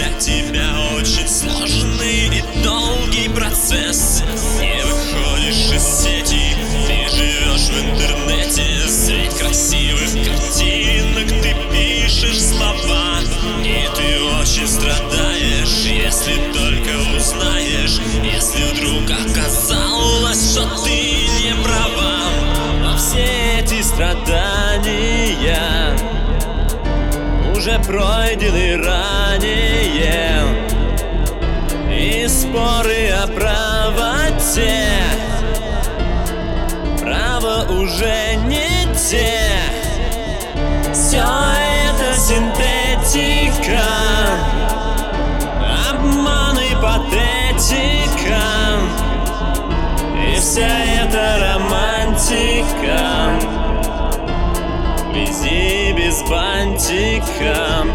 Для тебя очень сложный и долгий процесс. Не выходишь из сети, ты живешь в интернете. уже пройдены ранее И споры о правоте. Право уже не те Все это синтетика. Обман и патетика. И вся эта романтика с бантиком.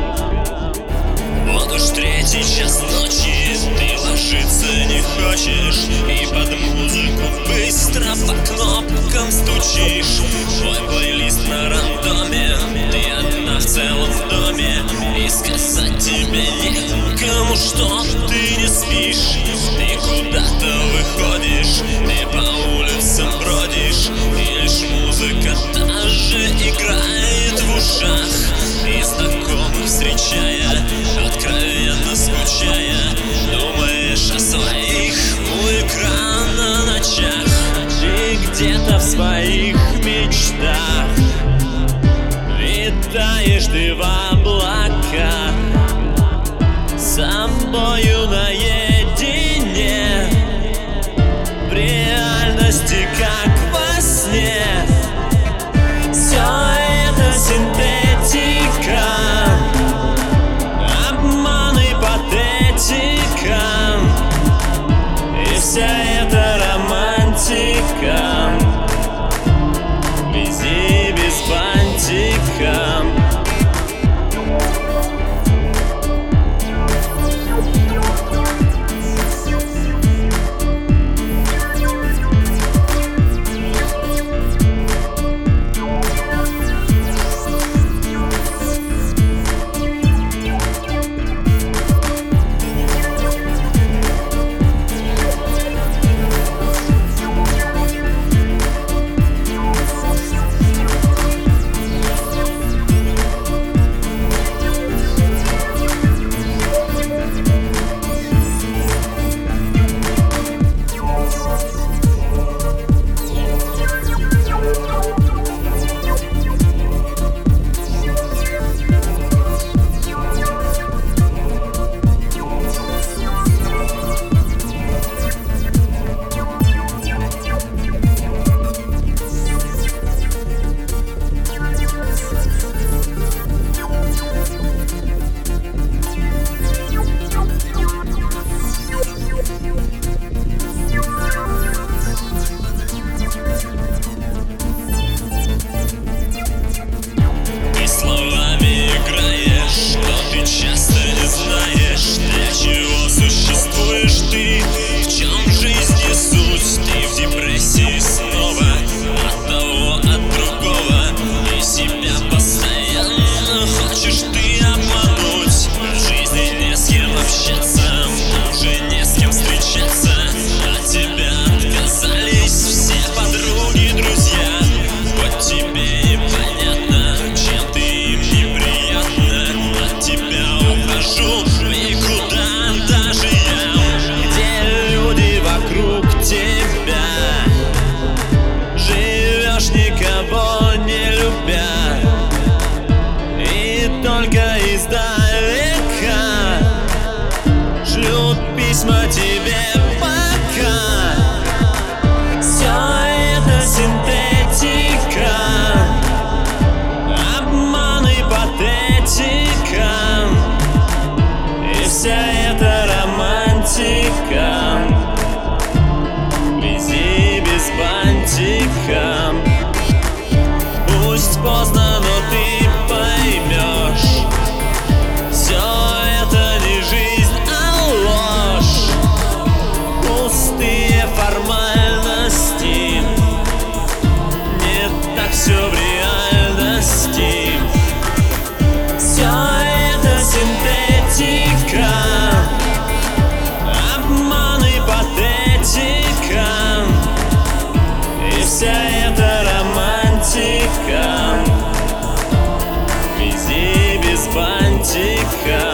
Вот уж третий час ночи Ты ложиться не хочешь. И под музыку быстро по кнопкам стучишь. Твой ты в облака Собою наедине все в реальности. Все это синтетика. Обман и патетика. И вся эта романтика. Вези без бантика.